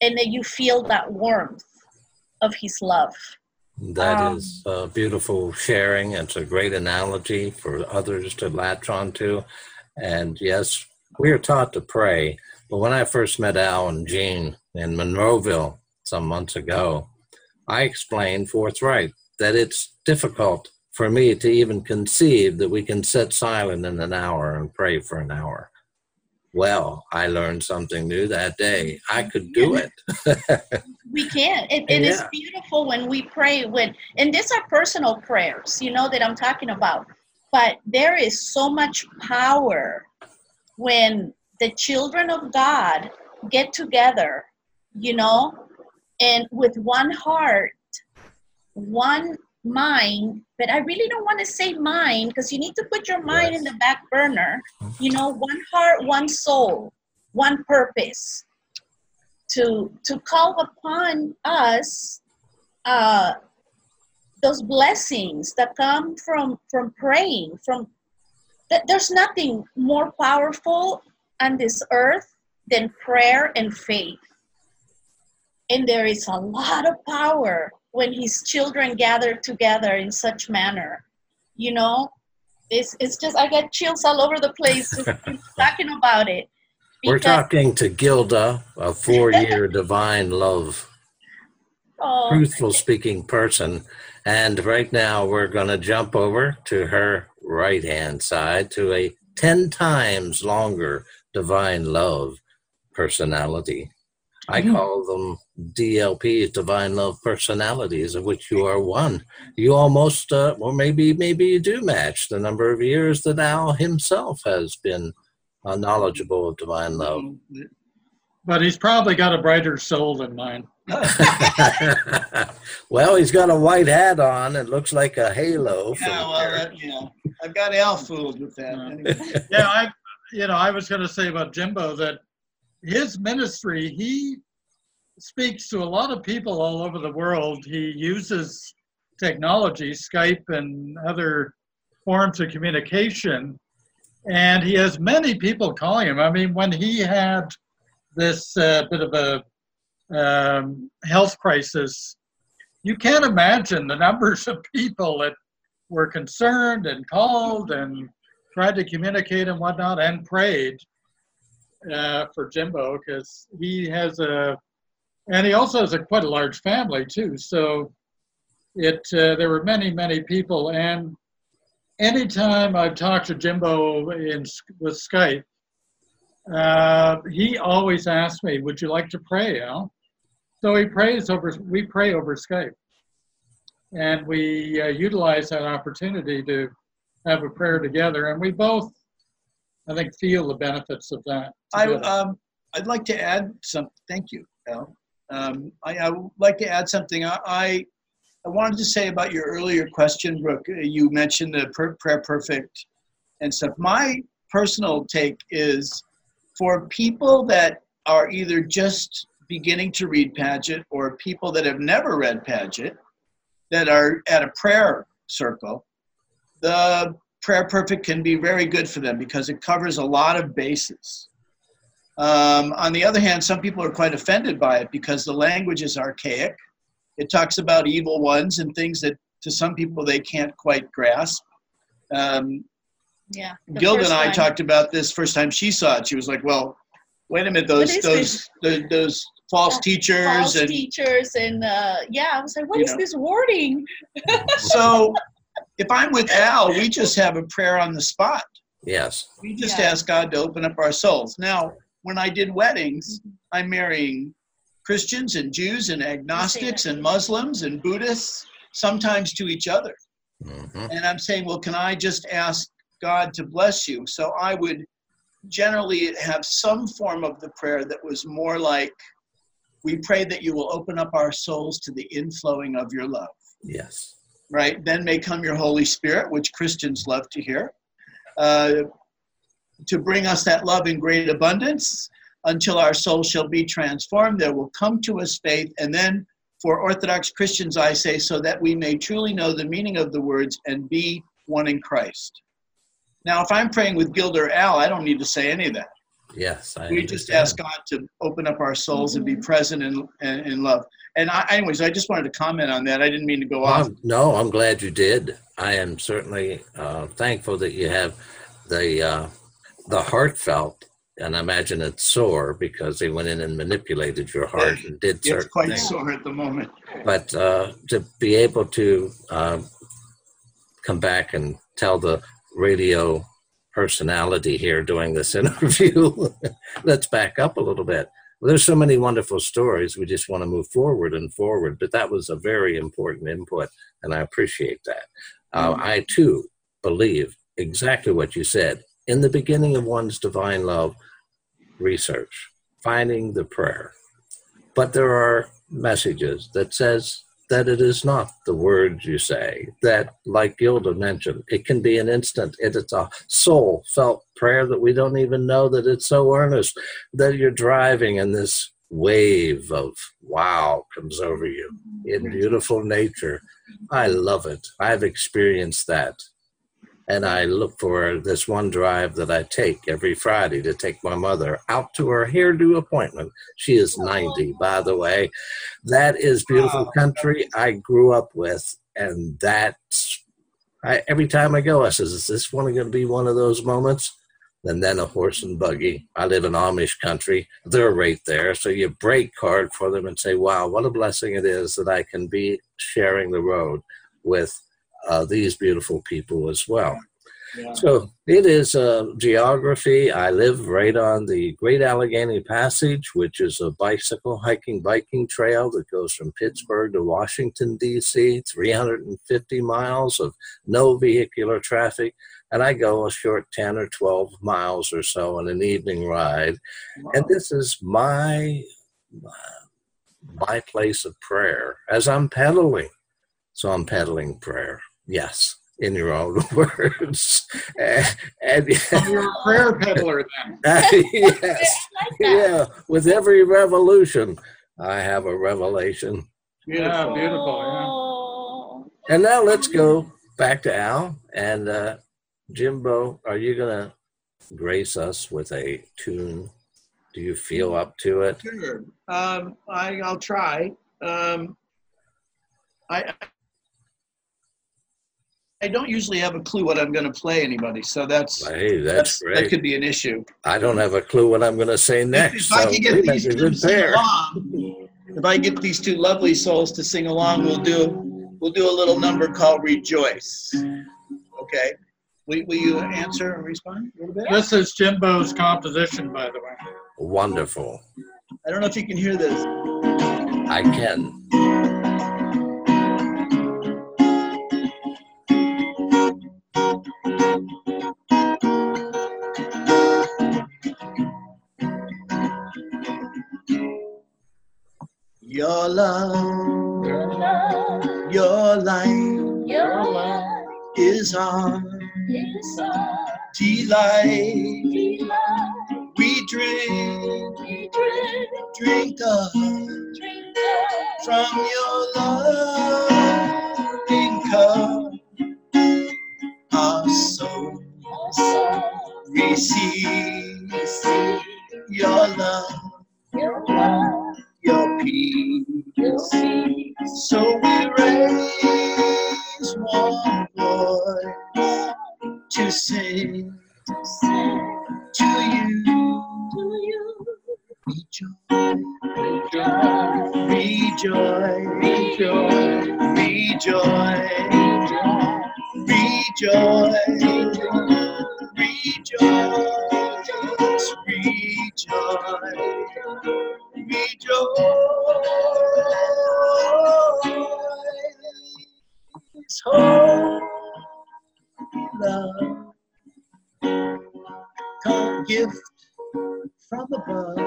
and that you feel that warmth of His love. That um, is a beautiful sharing. It's a great analogy for others to latch onto. And yes, we are taught to pray. But when I first met Al and Jean in Monroeville some months ago, I explained forthright that it's difficult for me to even conceive that we can sit silent in an hour and pray for an hour. Well, I learned something new that day. I could do it. we can. It, it yeah. is beautiful when we pray when and these are personal prayers, you know, that I'm talking about. But there is so much power when the children of God get together, you know, and with one heart, one mind, but I really don't want to say mind because you need to put your mind yes. in the back burner. You know, one heart, one soul, one purpose. To to call upon us uh, those blessings that come from from praying. From that, there's nothing more powerful on this earth than prayer and faith. And there is a lot of power when his children gather together in such manner. You know, it's it's just I get chills all over the place talking about it. We're talking to Gilda, a four-year divine love, oh. truthful speaking person, and right now we're going to jump over to her right-hand side to a ten times longer divine love personality. I mm-hmm. call them DLPs, divine love personalities, of which you are one. You almost, uh, or maybe, maybe you do match the number of years that Al himself has been uh, knowledgeable of divine love. but he's probably got a brighter soul than mine. well, he's got a white hat on. It looks like a halo. Yeah, well, that, yeah. I've got Al fooled with that. Anyway. yeah, I, you know, I was going to say about Jimbeau that his ministry, he speaks to a lot of people all over the world. He uses technology, Skype and other forms of communication, and he has many people calling him. I mean, when he had this uh, bit of a um, health crisis, you can't imagine the numbers of people that were concerned and called and tried to communicate and whatnot and prayed uh, for Jimbeau because he has a, and he also has a quite a large family too. So it uh, there were many many people, and anytime I've talked to Jimbeau in with Skype, uh, he always asks me, "Would you like to pray, Al?" So he prays over. We pray over Skype, and we uh, utilize that opportunity to have a prayer together, and we both, I think, feel the benefits of that. I um, I'd like to add some. Thank you, Al. Um, I, I, would like to add something. I, I, I wanted to say about your earlier question, Brooke. You mentioned the prayer perfect and stuff. My personal take is for people that are either just beginning to read Padgett or people that have never read Padgett that are at a prayer circle, the Prayer Perfect can be very good for them because it covers a lot of bases. Um, on the other hand, some people are quite offended by it because the language is archaic. It talks about evil ones and things that to some people they can't quite grasp. Um, yeah. Gilda and I time. talked about this first time she saw it. She was like, "Well, wait a minute, those those, those those false teachers false and teachers and uh, yeah i was like what is know. this wording so if i'm with al we just have a prayer on the spot yes we just yeah. ask god to open up our souls now when i did weddings mm-hmm. i'm marrying christians and jews and agnostics and muslims and buddhists sometimes to each other mm-hmm. and i'm saying well can i just ask god to bless you so i would generally have some form of the prayer that was more like we pray that you will open up our souls to the inflowing of your love. Yes. Right? Then may come your Holy Spirit, which Christians love to hear, uh, to bring us that love in great abundance until our soul shall be transformed. There will come to us faith. And then for Orthodox Christians, I say, so that we may truly know the meaning of the words and be one in Christ. Now, if I'm praying with Gilda or Al, I don't need to say any of that. Yes, I we just ask God to open up our souls and be mm-hmm. present in, in, in love. And I, anyways, I just wanted to comment on that. I didn't mean to go off. no, I'm glad you did. I am certainly uh, thankful that you have the uh, the heartfelt, and I imagine it's sore because they went in and manipulated your heart and did certain It's quite things. sore at the moment. But uh, to be able to uh, come back and tell the radio personality here doing this interview. Let's back up a little bit. Well, there's so many wonderful stories. We just want to move forward and forward. But that was a very important input, and I appreciate that. Uh, mm-hmm. I too believe exactly what you said. In the beginning of one's divine love research, finding the prayer. But there are messages that says that it is not the words you say, that, like Gilda mentioned, it can be an instant. It is a soul felt prayer that we don't even know that it's so earnest that you're driving and this wave of wow comes over you in beautiful nature. I love it. I've experienced that and I look for this one drive that I take every Friday to take my mother out to her hairdo appointment. She is 90, by the way. That is beautiful country I grew up with, and that's I, every time I go, I says, "Is this one going to be one of those moments?" And then a horse and buggy. I live in Amish country; they're right there, so you break hard for them and say, "Wow, what a blessing it is that I can be sharing the road with." Uh, these beautiful people as well. Yeah. So it is uh, geography. I live right on the Great Allegheny Passage, which is a bicycle hiking biking trail that goes from Pittsburgh to Washington, D.C., 350 miles of no vehicular traffic. And I go a short 10 or 12 miles or so on an evening ride. Wow. And this is my, my place of prayer as I'm pedaling. So I'm pedaling prayer. Yes in your own words. and, and you're a prayer peddler then. yes. yeah. With every revolution, I have a revelation. Beautiful. Yeah, beautiful. Yeah. And now let's go back to Al and uh, Jimbeau. Are you gonna grace us with a tune? Do you feel up to it? Sure. Um, I, I'll try. Um, I I don't usually have a clue what I'm going to play anybody, so that's hey, that's, that's that could be an issue. I don't have a clue what I'm going to say next. If, if so I can get these two sing along, if I get these two lovely souls to sing along, we'll do we'll do a little number called "Rejoice." Okay, will, will you answer and respond a little bit? This is Jimbeau's composition, by the way. Wonderful. I don't know if you can hear this. I can. Love, your love, your light, your light is our, is our delight. delight. We drink, we drink, drink up, drink up from your loving cup. Our soul, our soul receive, receive your love, your love So we raise one voice to sing to you. Rejoice, rejoice, rejoice, rejoice, rejoice, rejoice, Hope, love, come gift from above.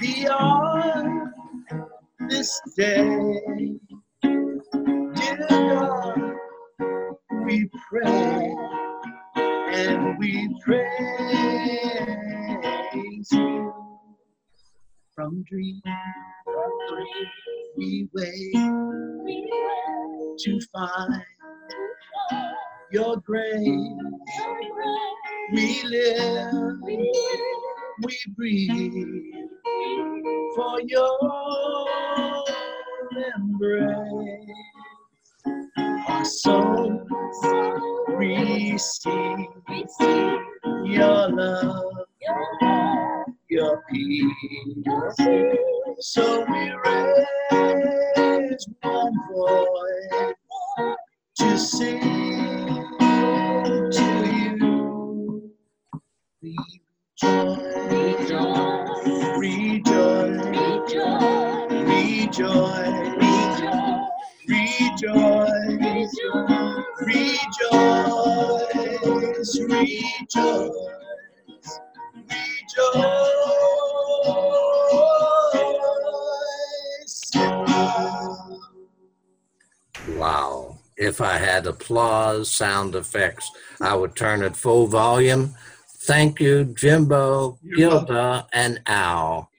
Beyond this day, dear God, we pray and we praise you from dreams. We wait find your grace. We live, we breathe for your embrace. Our soul receive your love your peace. So we raise Had applause sound effects, I would turn it full volume. Thank you, Jimbeau, Gilda, and Al.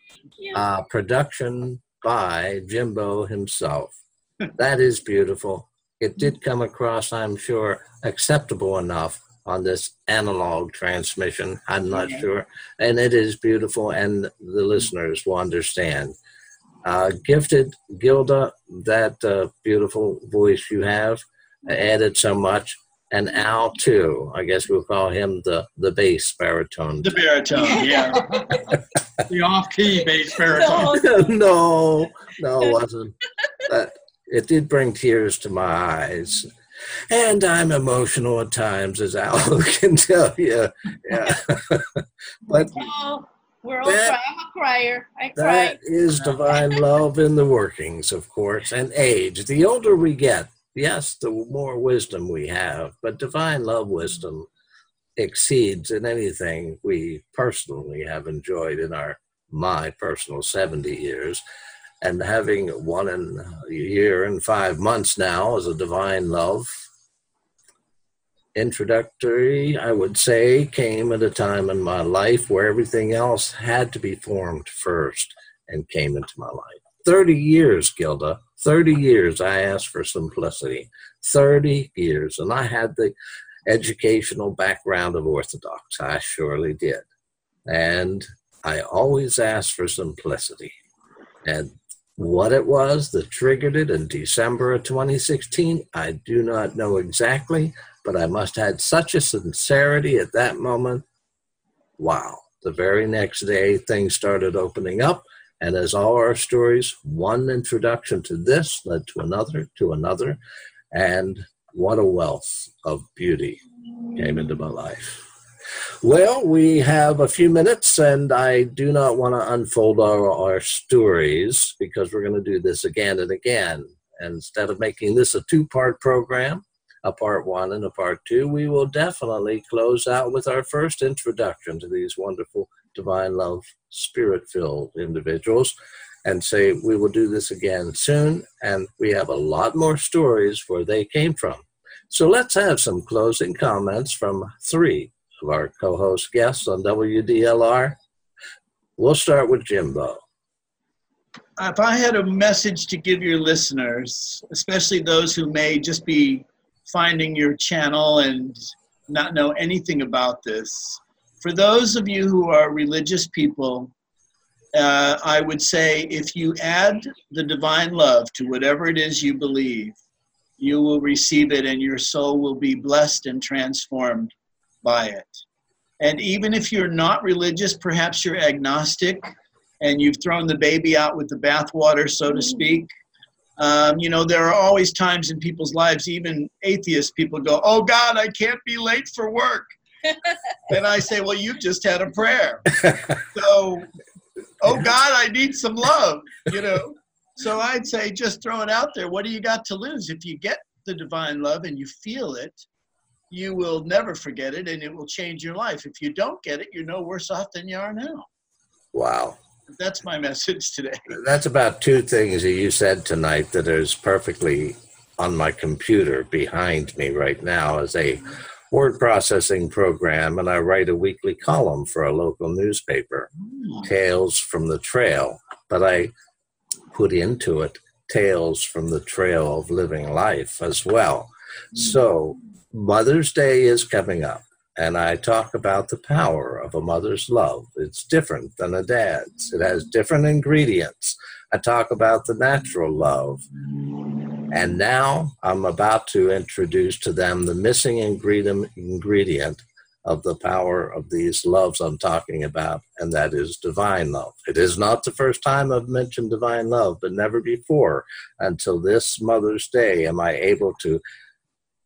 Uh, production by Jimbeau himself. that is beautiful. It did come across, I'm sure, acceptable enough on this analog transmission. I'm not mm-hmm. sure. And it is beautiful, and the listeners will understand. Uh, gifted Gilda, that uh, beautiful voice you have, added so much. And Al too. I guess we'll call him the the bass baritone. The baritone, yeah. the off-key bass baritone. no, no, it wasn't. But it did bring tears to my eyes And I'm emotional at times, as Al can tell you. Yeah. but we're all that, I'm a crier. I cry. That is divine love in the workings, of course, and age. The older we get, yes, the more wisdom we have, but divine love wisdom exceeds in anything we personally have enjoyed in our my personal 70 years. And having one in a year and five months now as a divine love introductory i would say came at a time in my life where everything else had to be formed first and came into my life. 30 years gilda 30 years i asked for simplicity 30 years and i had the educational background of orthodox i surely did and i always asked for simplicity and what it was that triggered it in December of 2016, I do not know exactly, but I must have had such a sincerity at that moment. Wow. The very next day, things started opening up. And as all our stories, one introduction to this led to another, to another. And what a wealth of beauty came into my life. Well, we have a few minutes, and I do not want to unfold our, our stories because we're going to do this again and again. And instead of making this a two part program, a part one and a part two, we will definitely close out with our first introduction to these wonderful divine love, spirit filled individuals and say we will do this again soon. And we have a lot more stories where they came from. So let's have some closing comments from three of our co host guests on WDLR. We'll start with Jimbeau. If I had a message to give your listeners, especially those who may just be finding your channel and not know anything about this, for those of you who are religious people, uh, I would say if you add the divine love to whatever it is you believe, you will receive it and your soul will be blessed and transformed by it. And even if you're not religious, perhaps you're agnostic and you've thrown the baby out with the bathwater, so to speak. Um, you know, there are always times in people's lives, even atheist people go, Oh God, I can't be late for work. And I say, Well, you just had a prayer. so, oh God, I need some love, you know. So I'd say just throw it out there. What do you got to lose? If you get the divine love and you feel it, you will never forget it and it will change your life. If you don't get it, you're no worse off than you are now. Wow. That's my message today. That's about two things that you said tonight that is perfectly on my computer behind me right now as a word processing program, and I write a weekly column for a local newspaper, mm. Tales from the Trail. But I put into it Tales from the Trail of Living Life as well. Mm. So Mother's Day is coming up, and I talk about the power of a mother's love. It's different than a dad's, it has different ingredients. I talk about the natural love. And now I'm about to introduce to them the missing ingredient, of the power of these loves I'm talking about, and that is divine love. It is not the first time I've mentioned divine love, but never before until this Mother's Day am I able to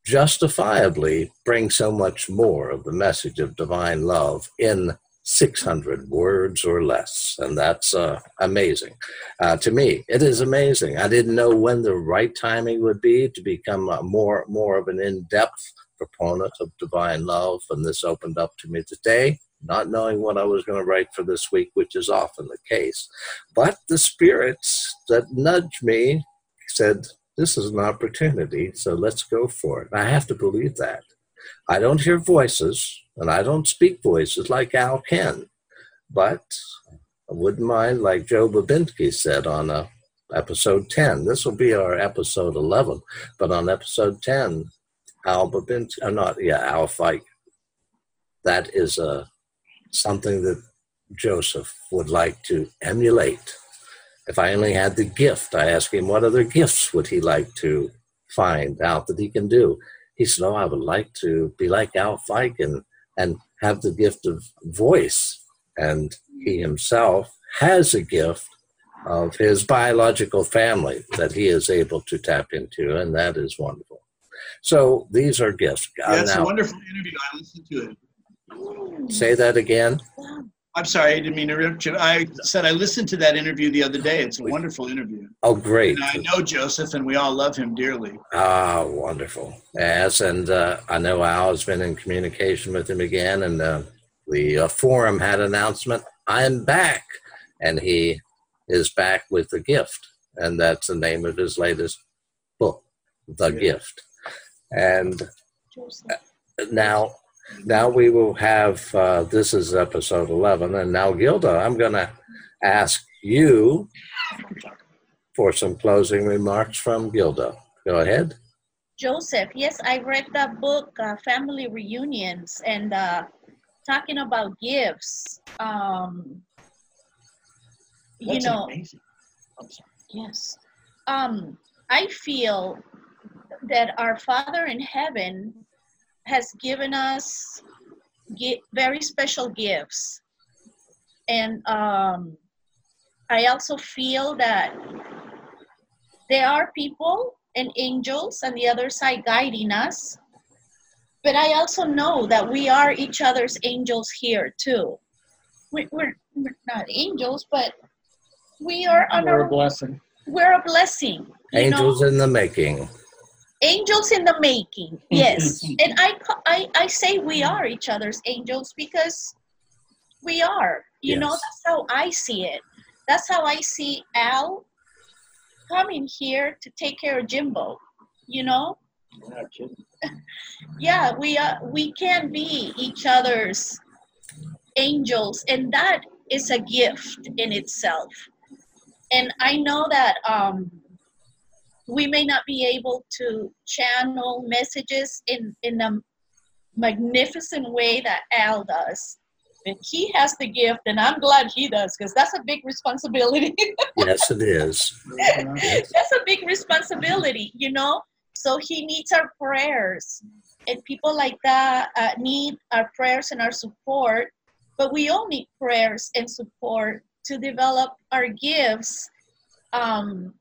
justifiably bring so much more of the message of divine love in 600 words or less. And that's uh, amazing. Uh, to me, it is amazing. I didn't know when the right timing would be to become more, more of an in depth proponent of divine love. And this opened up to me today, not knowing what I was going to write for this week, which is often the case. But the spirits that nudged me said, this is an opportunity, so let's go for it. I have to believe that. I don't hear voices, and I don't speak voices like Al can, but I wouldn't mind, like Joe Babinski said on uh, episode 10. This will be our episode 11, but on episode 10, Al Babinski, uh, not, yeah, Al Fike. That is uh, something that Joseph would like to emulate if I only had the gift, I asked him what other gifts would he like to find out that he can do. He said, "Oh, I would like to be like Al Fike and and have the gift of voice." And he himself has a gift of his biological family that he is able to tap into, and that is wonderful. So these are gifts. Yeah, it's a wonderful interview. I listened to it. Say that again. I'm sorry, I didn't mean to interrupt you. I said I listened to that interview the other day. It's a wonderful interview. Oh, great. And I know Joseph, and we all love him dearly. Ah, wonderful. Yes, and uh, I know Al has been in communication with him again, and uh, the uh, forum had announcement, I'm back. And he is back with the gift. And that's the name of his latest book, The yeah. Gift. And now, now we will have, uh, this is episode 11. And now, Gilda, I'm going to ask you for some closing remarks from Gilda. Go ahead. Joseph, yes, I read the book, uh, Family Reunions, and uh, talking about gifts, um, you That's know, yes, um, I feel that our Father in heaven has given us very special gifts, and um, I also feel that there are people and angels on the other side guiding us but I also know that we are each other's angels here too. We, are we're not angels, but we are on we're our, a blessing. We're a blessing. Angels know? in the making. Angels in the making, yes. and I, I, I say we are each other's angels because we are. You yes. know, that's how I see it. That's how I see Al coming here to take care of Jimbeau. You know, yeah, we are. We can be each other's angels, and that is a gift in itself. And I know that um, we may not be able to channel messages in in a magnificent way that Al does. But he has the gift, and I'm glad he does because that's a big responsibility. yes, it is. that's a big responsibility, you know so he needs our prayers. And people like that uh, need our prayers and our support. But we all need prayers and support to develop our gifts. Um,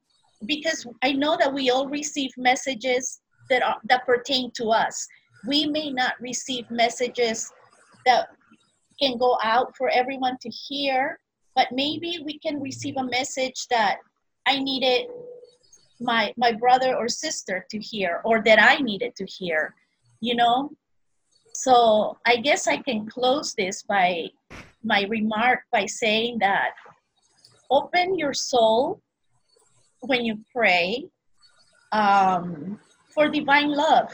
because I know that we all receive messages that are, that pertain to us. We may not receive messages that can go out for everyone to hear, but maybe we can receive a message that I needed my my brother or sister to hear or that i needed to hear you know so i guess i can close this by my remark by saying that open your soul when you pray um, for divine love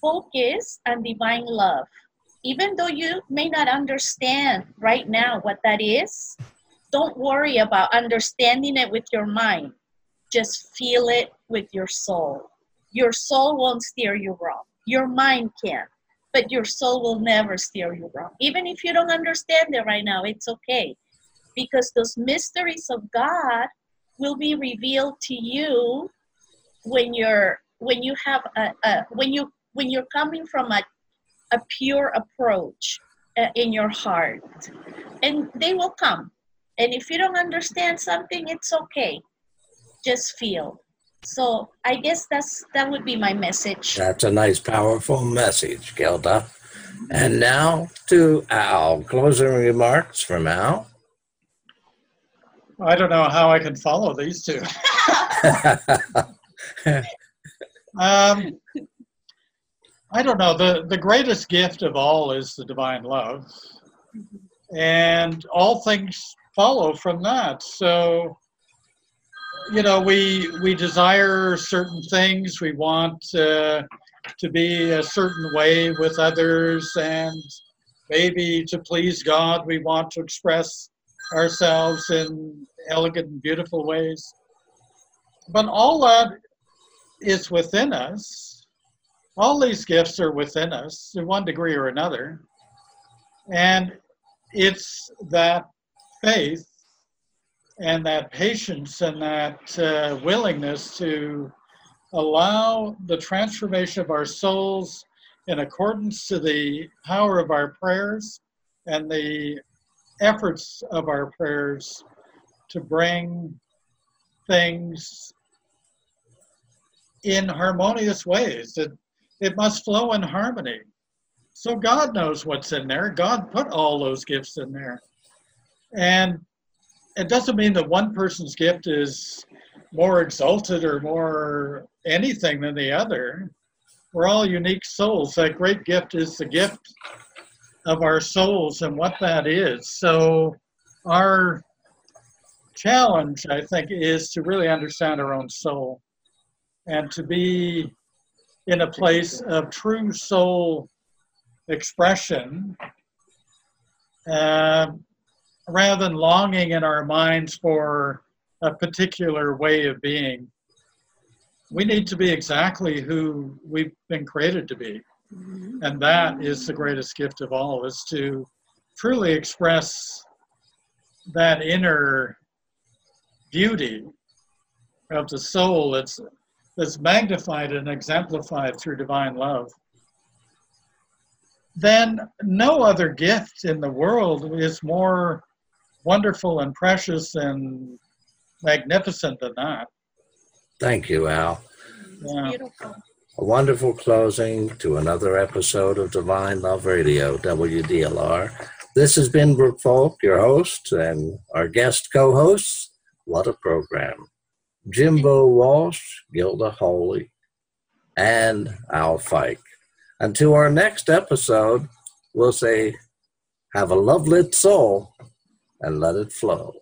focus on divine love even though you may not understand right now what that is don't worry about understanding it with your mind just feel it with your soul. Your soul won't steer you wrong. Your mind can, but your soul will never steer you wrong. Even if you don't understand it right now, it's okay. Because those mysteries of God will be revealed to you when you're when you have a, a when you when you're coming from a, a pure approach uh, in your heart and they will come and if you don't understand something it's okay just feel. So I guess that's that would be my message. That's a nice, powerful message, Gilda. And now to Al. Closing remarks from Al. I don't know how I can follow these two. um, I don't know. The, the greatest gift of all is the divine love. And all things follow from that. So you know, we we desire certain things. We want uh, to be a certain way with others, and maybe to please God, we want to express ourselves in elegant and beautiful ways. But all that is within us. All these gifts are within us to one degree or another. And it's that faith and that patience and that uh, willingness to allow the transformation of our souls in accordance to the power of our prayers and the efforts of our prayers to bring things in harmonious ways. It, it must flow in harmony. So God knows what's in there. God put all those gifts in there. And it doesn't mean that one person's gift is more exalted or more anything than the other. We're all unique souls. That great gift is the gift of our souls and what that is. So, our challenge, I think, is to really understand our own soul and to be in a place of true soul expression uh, rather than longing in our minds for a particular way of being. We need to be exactly who we've been created to be. Mm-hmm. And that is the greatest gift of all, is to truly express that inner beauty of the soul that's, that's magnified and exemplified through divine love. Then no other gift in the world is more wonderful and precious and magnificent than that. Thank you, Al. Yeah. Beautiful. A wonderful closing to another episode of Divine Love Radio, WDLR. This has been Brooke Folk, your host, and our guest co hosts. What a program. Jimbeau Walsh, Gilda Holy, and Al Fike. Until our next episode, we'll say, have a love lit soul and let it flow.